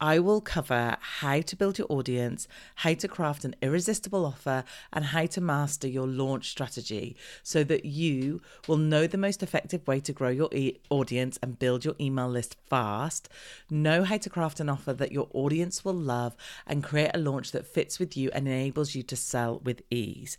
I will cover how to build your audience, how to craft an irresistible offer, and how to master your launch strategy so that you will know the most effective way to grow your e- audience and build your email list fast, know how to craft an offer that your audience will love, and create a launch that fits with you and enables you to sell with ease.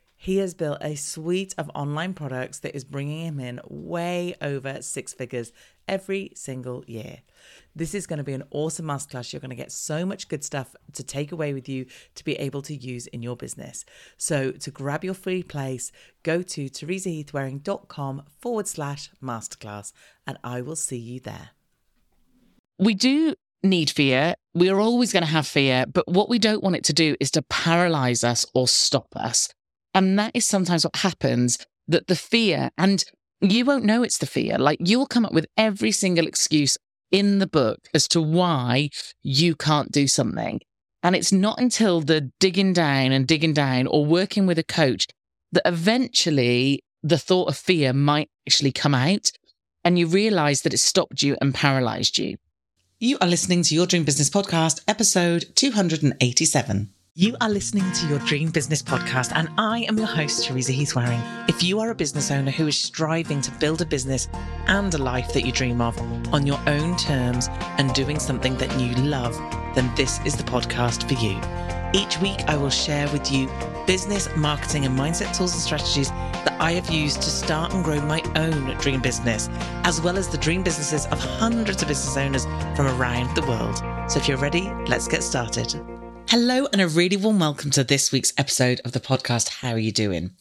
he has built a suite of online products that is bringing him in way over six figures every single year. This is going to be an awesome masterclass. You're going to get so much good stuff to take away with you to be able to use in your business. So, to grab your free place, go to teresaheathwareing.com forward slash masterclass, and I will see you there. We do need fear. We are always going to have fear, but what we don't want it to do is to paralyze us or stop us. And that is sometimes what happens that the fear, and you won't know it's the fear. Like you'll come up with every single excuse in the book as to why you can't do something. And it's not until the digging down and digging down or working with a coach that eventually the thought of fear might actually come out and you realize that it stopped you and paralyzed you. You are listening to Your Dream Business Podcast, episode 287. You are listening to your Dream Business Podcast, and I am your host, Teresa Heath-Wareing. If you are a business owner who is striving to build a business and a life that you dream of on your own terms and doing something that you love, then this is the podcast for you. Each week, I will share with you business, marketing, and mindset tools and strategies that I have used to start and grow my own dream business, as well as the dream businesses of hundreds of business owners from around the world. So if you're ready, let's get started. Hello, and a really warm welcome to this week's episode of the podcast. How are you doing?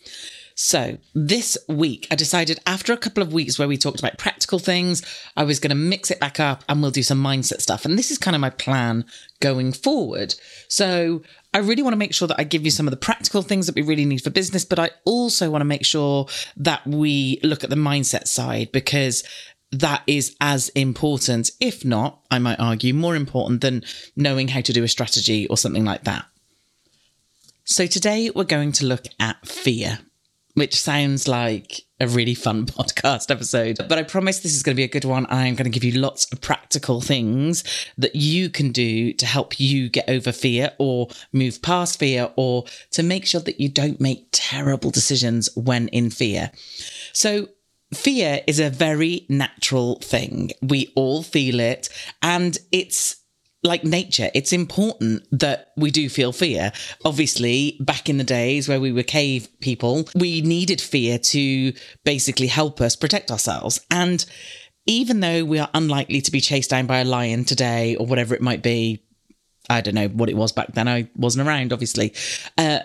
So, this week, I decided after a couple of weeks where we talked about practical things, I was going to mix it back up and we'll do some mindset stuff. And this is kind of my plan going forward. So, I really want to make sure that I give you some of the practical things that we really need for business, but I also want to make sure that we look at the mindset side because that is as important, if not, I might argue, more important than knowing how to do a strategy or something like that. So today we're going to look at fear, which sounds like a really fun podcast episode. But I promise this is going to be a good one. I'm going to give you lots of practical things that you can do to help you get over fear or move past fear or to make sure that you don't make terrible decisions when in fear. So fear is a very natural thing. We all feel it, and it's like nature, it's important that we do feel fear. Obviously, back in the days where we were cave people, we needed fear to basically help us protect ourselves. And even though we are unlikely to be chased down by a lion today or whatever it might be, I don't know what it was back then. I wasn't around, obviously. Uh,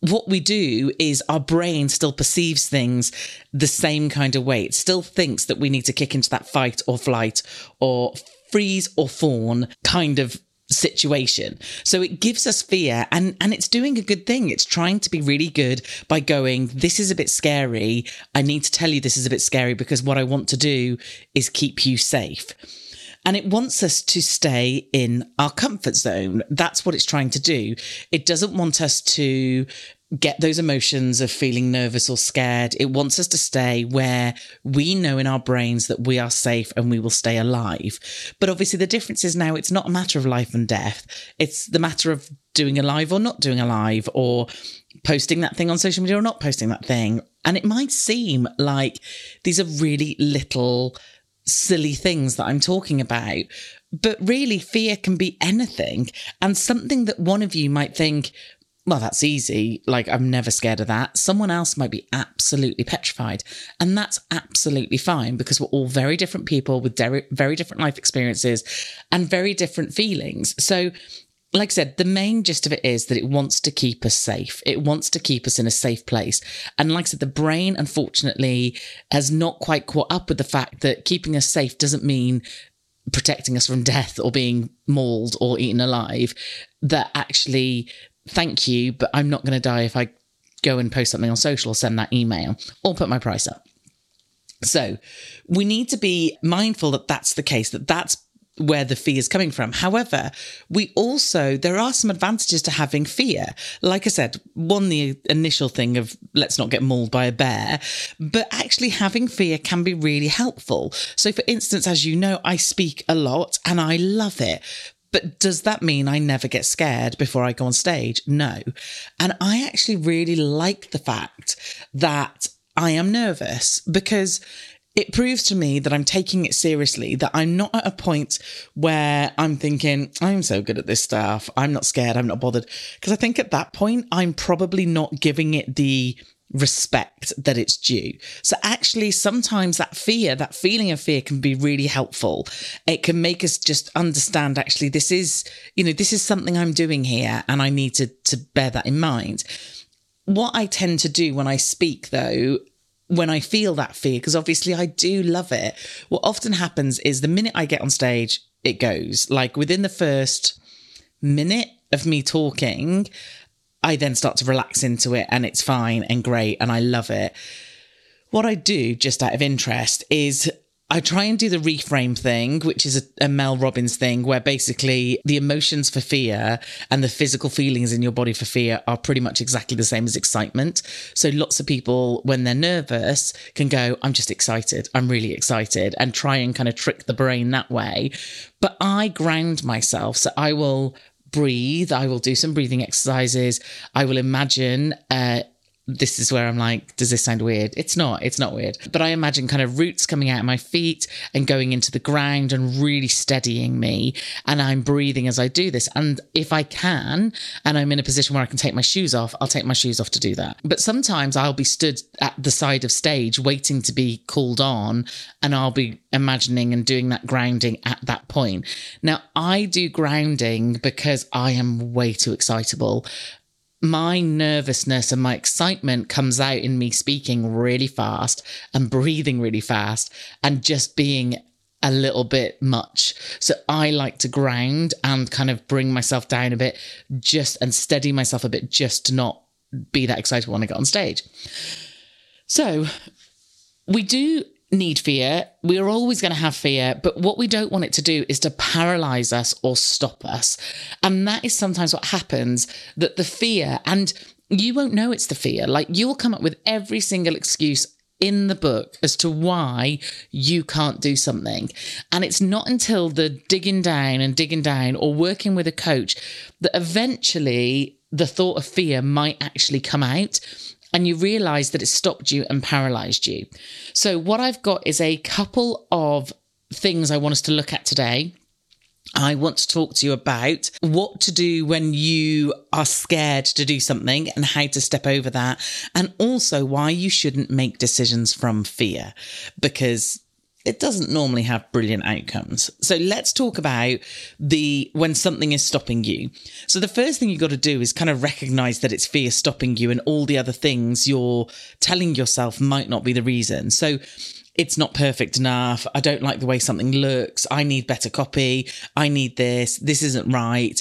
what we do is our brain still perceives things the same kind of way. It still thinks that we need to kick into that fight or flight or freeze or fawn kind of situation. So it gives us fear and and it's doing a good thing. It's trying to be really good by going this is a bit scary. I need to tell you this is a bit scary because what I want to do is keep you safe. And it wants us to stay in our comfort zone. That's what it's trying to do. It doesn't want us to get those emotions of feeling nervous or scared. It wants us to stay where we know in our brains that we are safe and we will stay alive. But obviously, the difference is now it's not a matter of life and death. It's the matter of doing a live or not doing a live or posting that thing on social media or not posting that thing. And it might seem like these are really little silly things that I'm talking about. But really, fear can be anything and something that one of you might think, well, that's easy. Like, I'm never scared of that. Someone else might be absolutely petrified. And that's absolutely fine because we're all very different people with very different life experiences and very different feelings. So, like I said, the main gist of it is that it wants to keep us safe. It wants to keep us in a safe place. And like I said, the brain, unfortunately, has not quite caught up with the fact that keeping us safe doesn't mean protecting us from death or being mauled or eaten alive. That actually thank you, but I'm not going to die if I go and post something on social or send that email or put my price up. So we need to be mindful that that's the case, that that's where the fear is coming from. However, we also, there are some advantages to having fear. Like I said, one, the initial thing of let's not get mauled by a bear, but actually having fear can be really helpful. So, for instance, as you know, I speak a lot and I love it. But does that mean I never get scared before I go on stage? No. And I actually really like the fact that I am nervous because it proves to me that I'm taking it seriously, that I'm not at a point where I'm thinking, I'm so good at this stuff. I'm not scared. I'm not bothered. Because I think at that point, I'm probably not giving it the respect that it's due. So actually sometimes that fear, that feeling of fear can be really helpful. It can make us just understand actually this is, you know, this is something I'm doing here and I need to to bear that in mind. What I tend to do when I speak though when I feel that fear, because obviously I do love it, what often happens is the minute I get on stage, it goes. Like within the first minute of me talking, I then start to relax into it and it's fine and great and I love it. What I do, just out of interest, is I try and do the reframe thing, which is a, a, Mel Robbins thing, where basically the emotions for fear and the physical feelings in your body for fear are pretty much exactly the same as excitement. So lots of people, when they're nervous, can go, I'm just excited. I'm really excited, and try and kind of trick the brain that way. But I ground myself. So I will breathe. I will do some breathing exercises. I will imagine. Uh, this is where I'm like, does this sound weird? It's not, it's not weird. But I imagine kind of roots coming out of my feet and going into the ground and really steadying me. And I'm breathing as I do this. And if I can, and I'm in a position where I can take my shoes off, I'll take my shoes off to do that. But sometimes I'll be stood at the side of stage waiting to be called on, and I'll be imagining and doing that grounding at that point. Now, I do grounding because I am way too excitable my nervousness and my excitement comes out in me speaking really fast and breathing really fast and just being a little bit much. So I like to ground and kind of bring myself down a bit just and steady myself a bit just to not be that excited when I get on stage. So we do need fear. We are always going to have fear, but what we don't want it to do is to paralyze us or stop us. And that is sometimes what happens that the fear, and you won't know it's the fear, like you'll come up with every single excuse in the book as to why you can't do something. And it's not until the digging down and digging down or working with a coach that eventually the thought of fear might actually come out and you realize that it stopped you and paralyzed you. So, what I've got is a couple of things I want us to look at today. I want to talk to you about what to do when you are scared to do something and how to step over that, and also why you shouldn't make decisions from fear because it doesn't normally have brilliant outcomes. So let's talk about the when something is stopping you. So the first thing you've got to do is kind of recognize that it's fear stopping you and all the other things you're telling yourself might not be the reason. So it's not perfect enough. I don't like the way something looks. I need better copy. I need this. This isn't right.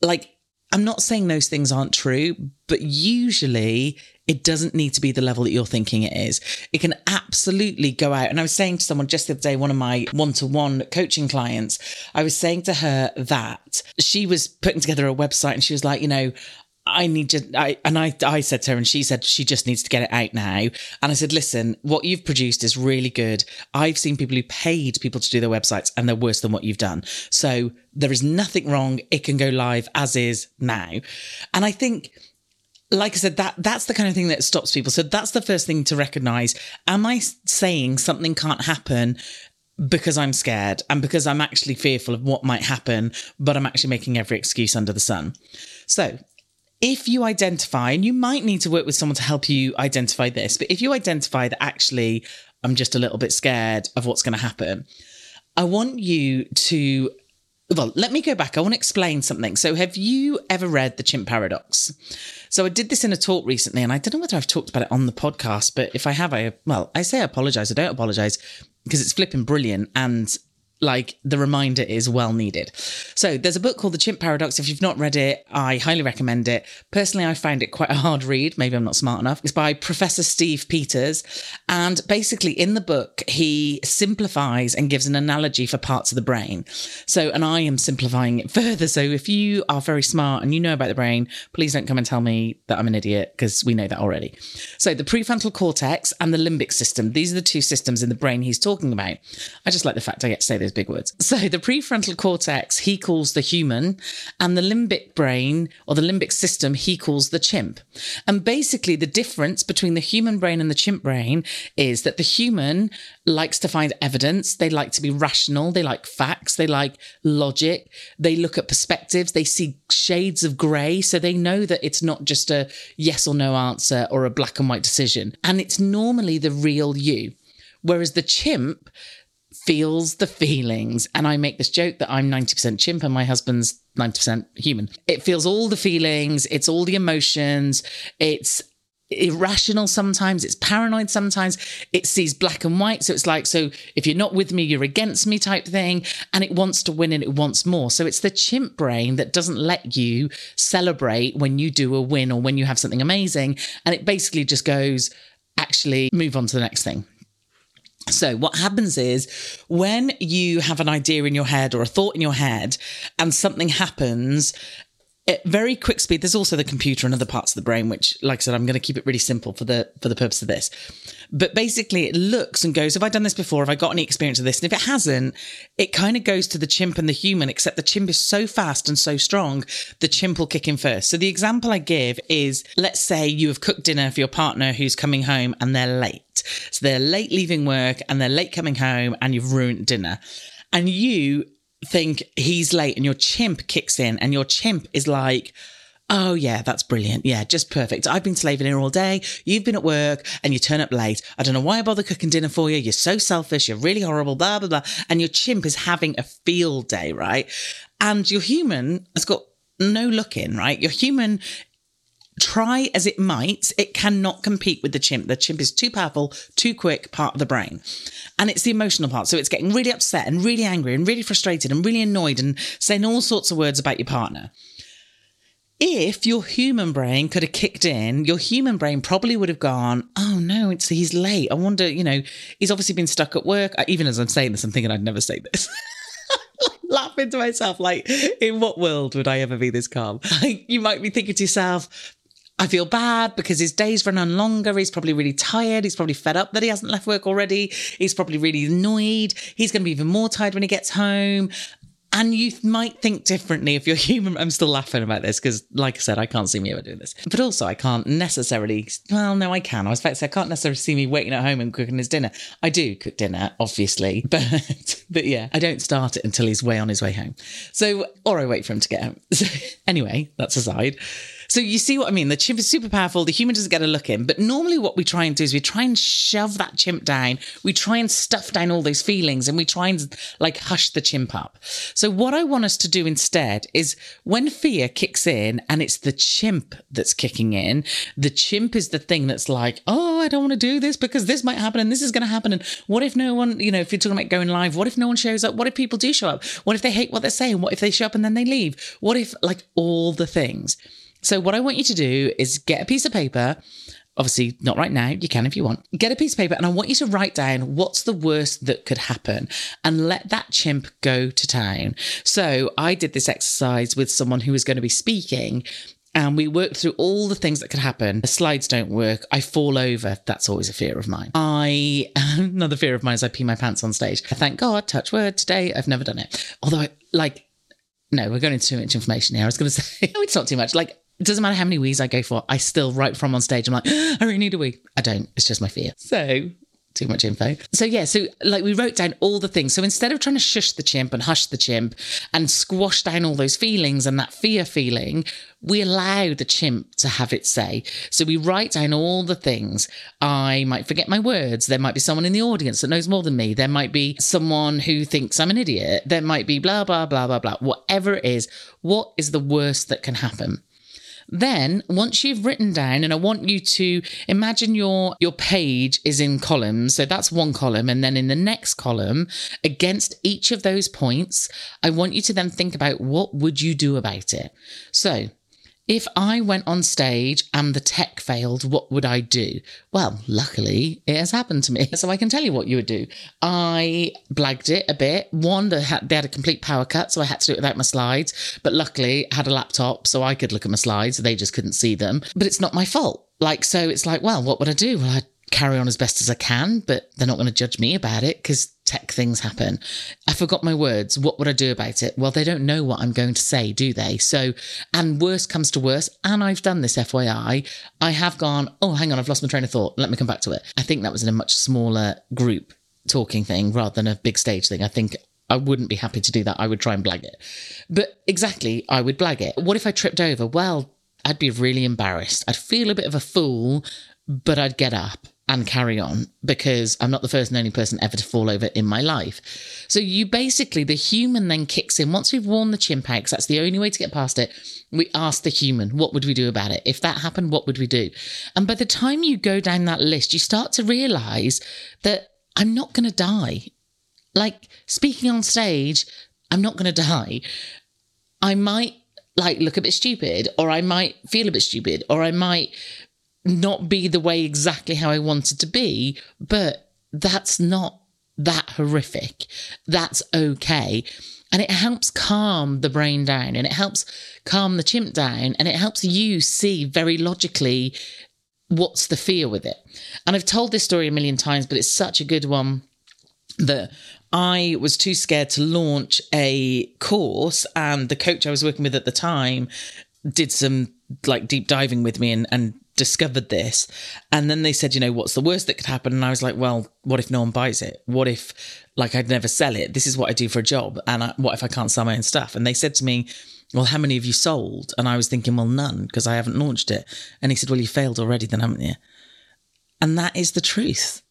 Like I'm not saying those things aren't true, but usually it doesn't need to be the level that you're thinking it is. It can absolutely go out. And I was saying to someone just the other day, one of my one to one coaching clients, I was saying to her that she was putting together a website and she was like, you know, I need to, I, and I, I said to her, and she said she just needs to get it out now. And I said, listen, what you've produced is really good. I've seen people who paid people to do their websites and they're worse than what you've done. So there is nothing wrong. It can go live as is now. And I think, like I said, that that's the kind of thing that stops people. So that's the first thing to recognize. Am I saying something can't happen because I'm scared and because I'm actually fearful of what might happen, but I'm actually making every excuse under the sun. So, if you identify, and you might need to work with someone to help you identify this, but if you identify that actually I'm just a little bit scared of what's going to happen, I want you to. Well, let me go back. I want to explain something. So, have you ever read The Chimp Paradox? So, I did this in a talk recently, and I don't know whether I've talked about it on the podcast, but if I have, I, well, I say I apologize. I don't apologize because it's flipping brilliant. And like the reminder is well needed. So there's a book called The Chimp Paradox. If you've not read it, I highly recommend it. Personally, I find it quite a hard read. Maybe I'm not smart enough. It's by Professor Steve Peters. And basically, in the book, he simplifies and gives an analogy for parts of the brain. So, and I am simplifying it further. So if you are very smart and you know about the brain, please don't come and tell me that I'm an idiot because we know that already. So the prefrontal cortex and the limbic system, these are the two systems in the brain he's talking about. I just like the fact I get to say this big words. So the prefrontal cortex he calls the human, and the limbic brain or the limbic system he calls the chimp. And basically, the difference between the human brain and the chimp brain is that the human likes to find evidence, they like to be rational, they like facts, they like logic, they look at perspectives, they see shades of grey, so they know that it's not just a yes or no answer or a black and white decision. And it's normally the real you. Whereas the chimp feels the feelings. And I make this joke that I'm 90% chimp and my husband's 90% human. It feels all the feelings, it's all the emotions, it's irrational sometimes, it's paranoid sometimes, it sees black and white. So it's like, so if you're not with me, you're against me type thing. And it wants to win and it wants more. So it's the chimp brain that doesn't let you celebrate when you do a win or when you have something amazing. And it basically just goes, actually move on to the next thing. So, what happens is when you have an idea in your head or a thought in your head and something happens at very quick speed, there's also the computer and other parts of the brain, which, like I said, I'm going to keep it really simple for the for the purpose of this. But basically, it looks and goes, Have I done this before? Have I got any experience of this? And if it hasn't, it kind of goes to the chimp and the human, except the chimp is so fast and so strong, the chimp will kick in first. So the example I give is let's say you have cooked dinner for your partner who's coming home and they're late. So they're late leaving work and they're late coming home and you've ruined dinner. And you think he's late and your chimp kicks in and your chimp is like, Oh, yeah, that's brilliant. Yeah, just perfect. I've been slaving here all day. You've been at work and you turn up late. I don't know why I bother cooking dinner for you. You're so selfish. You're really horrible, blah, blah, blah. And your chimp is having a field day, right? And your human has got no look in, right? Your human try as it might, it cannot compete with the chimp. The chimp is too powerful, too quick part of the brain. And it's the emotional part. So it's getting really upset and really angry and really frustrated and really annoyed and saying all sorts of words about your partner if your human brain could have kicked in, your human brain probably would have gone, "Oh no, it's he's late. I wonder, you know, he's obviously been stuck at work." Even as I'm saying this, I'm thinking I'd never say this. laughing to myself, like, in what world would I ever be this calm? Like, you might be thinking to yourself, I feel bad because his days run on longer. He's probably really tired. He's probably fed up that he hasn't left work already. He's probably really annoyed. He's going to be even more tired when he gets home. And you might think differently if you're human. I'm still laughing about this because, like I said, I can't see me ever doing this. But also, I can't necessarily. Well, no, I can. I was about to say I can't necessarily see me waiting at home and cooking his dinner. I do cook dinner, obviously, but but yeah, I don't start it until he's way on his way home. So, or I wait for him to get home. So, anyway, that's aside. So you see what I mean? The chimp is super powerful. The human doesn't get a look in. But normally what we try and do is we try and shove that chimp down. We try and stuff down all those feelings and we try and like hush the chimp up. So what I want us to do instead is when fear kicks in and it's the chimp that's kicking in, the chimp is the thing that's like, oh, I don't want to do this because this might happen and this is going to happen. And what if no one, you know, if you're talking about going live, what if no one shows up? What if people do show up? What if they hate what they're saying? What if they show up and then they leave? What if like all the things? So, what I want you to do is get a piece of paper. Obviously, not right now. You can if you want. Get a piece of paper, and I want you to write down what's the worst that could happen and let that chimp go to town. So, I did this exercise with someone who was going to be speaking, and we worked through all the things that could happen. The slides don't work. I fall over. That's always a fear of mine. I another fear of mine is I pee my pants on stage. Thank God, touch word today. I've never done it. Although, I, like, no, we're going into too much information here. I was going to say, it's not too much. Like, it doesn't matter how many wees I go for, I still, right from on stage, I'm like, I really need a wee. I don't. It's just my fear. So too much info. So yeah, so like we wrote down all the things. So instead of trying to shush the chimp and hush the chimp and squash down all those feelings and that fear feeling, we allow the chimp to have its say. So we write down all the things. I might forget my words. There might be someone in the audience that knows more than me. There might be someone who thinks I'm an idiot. There might be blah, blah, blah, blah, blah. Whatever it is, what is the worst that can happen? Then once you've written down, and I want you to imagine your your page is in columns. So that's one column. And then in the next column, against each of those points, I want you to then think about what would you do about it. So if I went on stage and the tech failed, what would I do? Well, luckily it has happened to me. So I can tell you what you would do. I blagged it a bit. One, they had, they had a complete power cut, so I had to do it without my slides. But luckily I had a laptop so I could look at my slides. They just couldn't see them. But it's not my fault. Like, so it's like, well, what would I do? Well, I'd carry on as best as I can, but they're not going to judge me about it because tech things happen. I forgot my words. What would I do about it? Well, they don't know what I'm going to say, do they? So, and worse comes to worse, and I've done this FYI, I have gone, oh, hang on, I've lost my train of thought. Let me come back to it. I think that was in a much smaller group talking thing rather than a big stage thing. I think I wouldn't be happy to do that. I would try and blag it. But exactly, I would blag it. What if I tripped over? Well, I'd be really embarrassed. I'd feel a bit of a fool, but I'd get up and carry on because I'm not the first and only person ever to fall over in my life. So you basically, the human then kicks in. Once we've worn the chimp out, that's the only way to get past it, we ask the human, what would we do about it? If that happened, what would we do? And by the time you go down that list, you start to realize that I'm not going to die. Like speaking on stage, I'm not going to die. I might like look a bit stupid, or I might feel a bit stupid, or I might not be the way exactly how I wanted to be, but that's not that horrific. That's okay. And it helps calm the brain down and it helps calm the chimp down and it helps you see very logically what's the fear with it. And I've told this story a million times, but it's such a good one that I was too scared to launch a course. And the coach I was working with at the time did some like deep diving with me and, and discovered this. And then they said, you know, what's the worst that could happen? And I was like, well, what if no one buys it? What if, like, I'd never sell it? This is what I do for a job. And I, what if I can't sell my own stuff? And they said to me, well, how many have you sold? And I was thinking, well, none, because I haven't launched it. And he said, well, you failed already, then, haven't you? And that is the truth.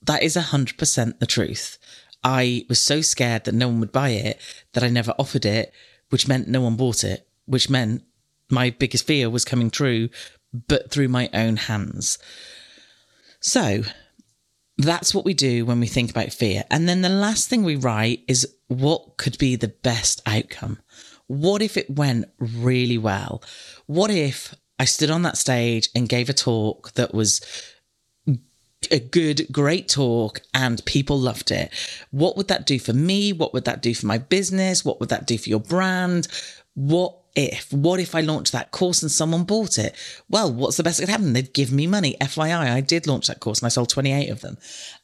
That is 100% the truth. I was so scared that no one would buy it that I never offered it, which meant no one bought it, which meant my biggest fear was coming true but through my own hands. So that's what we do when we think about fear. And then the last thing we write is what could be the best outcome? What if it went really well? What if I stood on that stage and gave a talk that was a good, great talk and people loved it? What would that do for me? What would that do for my business? What would that do for your brand? What if? What if I launched that course and someone bought it? Well, what's the best that could happen? They'd give me money. FYI, I did launch that course and I sold 28 of them.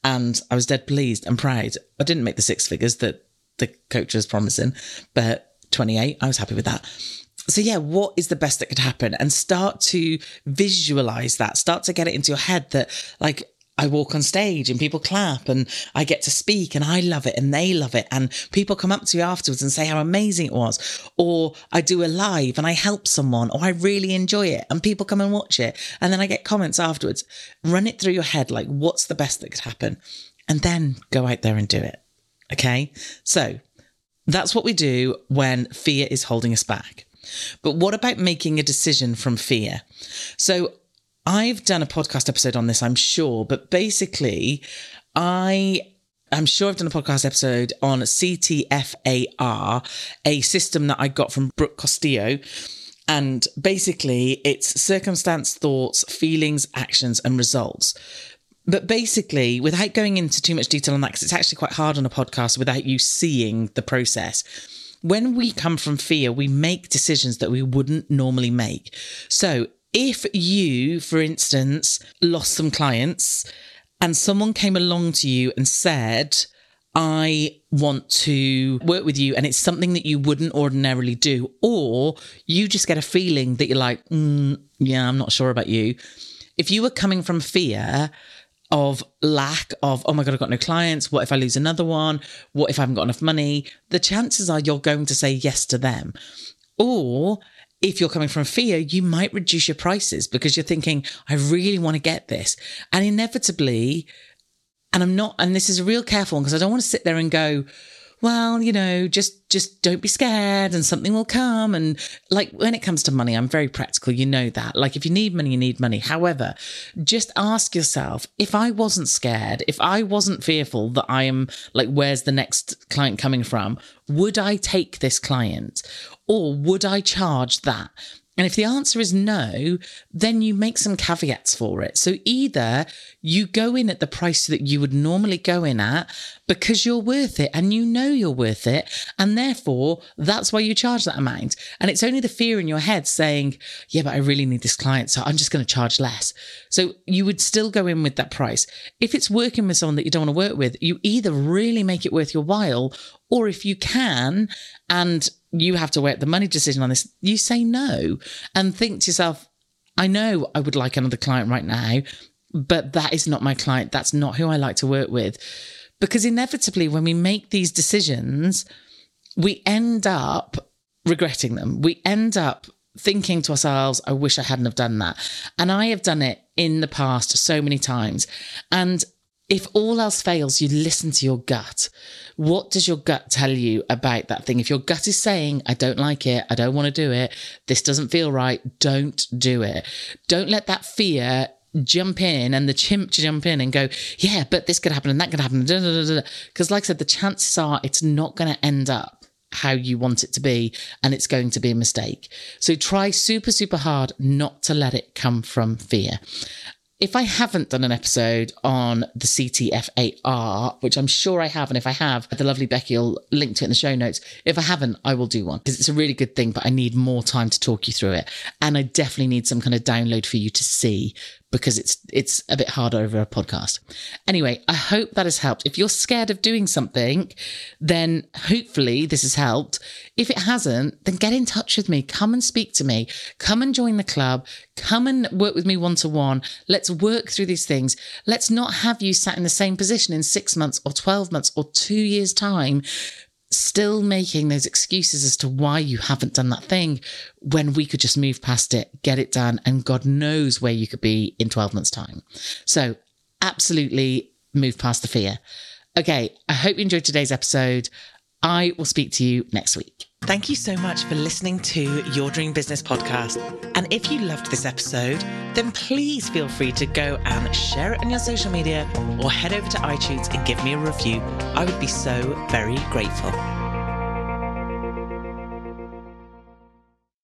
And I was dead pleased and proud. I didn't make the six figures that the coach was promising, but 28, I was happy with that. So, yeah, what is the best that could happen? And start to visualize that. Start to get it into your head that, like, I walk on stage and people clap and I get to speak and I love it and they love it. And people come up to me afterwards and say how amazing it was. Or I do a live and I help someone or I really enjoy it and people come and watch it. And then I get comments afterwards. Run it through your head like, what's the best that could happen? And then go out there and do it. Okay. So that's what we do when fear is holding us back. But what about making a decision from fear? So I've done a podcast episode on this, I'm sure, but basically, I I'm sure I've done a podcast episode on CTFAR, a system that I got from Brooke Castillo. And basically, it's circumstance, thoughts, feelings, actions, and results. But basically, without going into too much detail on that, because it's actually quite hard on a podcast without you seeing the process. When we come from fear, we make decisions that we wouldn't normally make. So if you, for instance, lost some clients and someone came along to you and said, I want to work with you, and it's something that you wouldn't ordinarily do, or you just get a feeling that you're like, mm, yeah, I'm not sure about you. If you were coming from fear, of lack of, oh my God, I've got no clients. What if I lose another one? What if I haven't got enough money? The chances are you're going to say yes to them. Or if you're coming from fear, you might reduce your prices because you're thinking, I really want to get this. And inevitably, and I'm not, and this is a real careful one because I don't want to sit there and go, well, you know, just just don't be scared and something will come and like when it comes to money, I'm very practical, you know that. Like if you need money, you need money. However, just ask yourself, if I wasn't scared, if I wasn't fearful that I am like where's the next client coming from, would I take this client or would I charge that? And if the answer is no, then you make some caveats for it. So either you go in at the price that you would normally go in at because you're worth it and you know you're worth it. And therefore, that's why you charge that amount. And it's only the fear in your head saying, yeah, but I really need this client. So I'm just going to charge less. So you would still go in with that price. If it's working with someone that you don't want to work with, you either really make it worth your while or if you can and you have to weigh the money decision on this, you say no and think to yourself, I know I would like another client right now, but that is not my client. That's not who I like to work with. Because inevitably, when we make these decisions, we end up regretting them. We end up thinking to ourselves, I wish I hadn't have done that. And I have done it in the past so many times. And if all else fails, you listen to your gut. What does your gut tell you about that thing? If your gut is saying, I don't like it, I don't want to do it, this doesn't feel right, don't do it. Don't let that fear jump in and the chimp jump in and go, yeah, but this could happen and that could happen. Because, like I said, the chances are it's not going to end up how you want it to be and it's going to be a mistake. So try super, super hard not to let it come from fear if I haven't done an episode on the CTFAR, which I'm sure I have, and if I have, the lovely Becky will link to it in the show notes. If I haven't, I will do one because it's a really good thing, but I need more time to talk you through it. And I definitely need some kind of download for you to see because it's it's a bit harder over a podcast. Anyway, I hope that has helped. If you're scared of doing something, then hopefully this has helped. If it hasn't, then get in touch with me. Come and speak to me. Come and join the club. Come and work with me one to one. Let's work through these things. Let's not have you sat in the same position in 6 months or 12 months or 2 years time still making those excuses as to why you haven't done that thing when we could just move past it, get it done, and God knows where you could be in 12 months' time. So, absolutely move past the fear. Okay, I hope you enjoyed today's episode. I will speak to you next week. Thank you so much for listening to Your Dream Business podcast. And if you loved this episode, then please feel free to go and share it on your social media or head over to iTunes and give me a review. I would be so very grateful.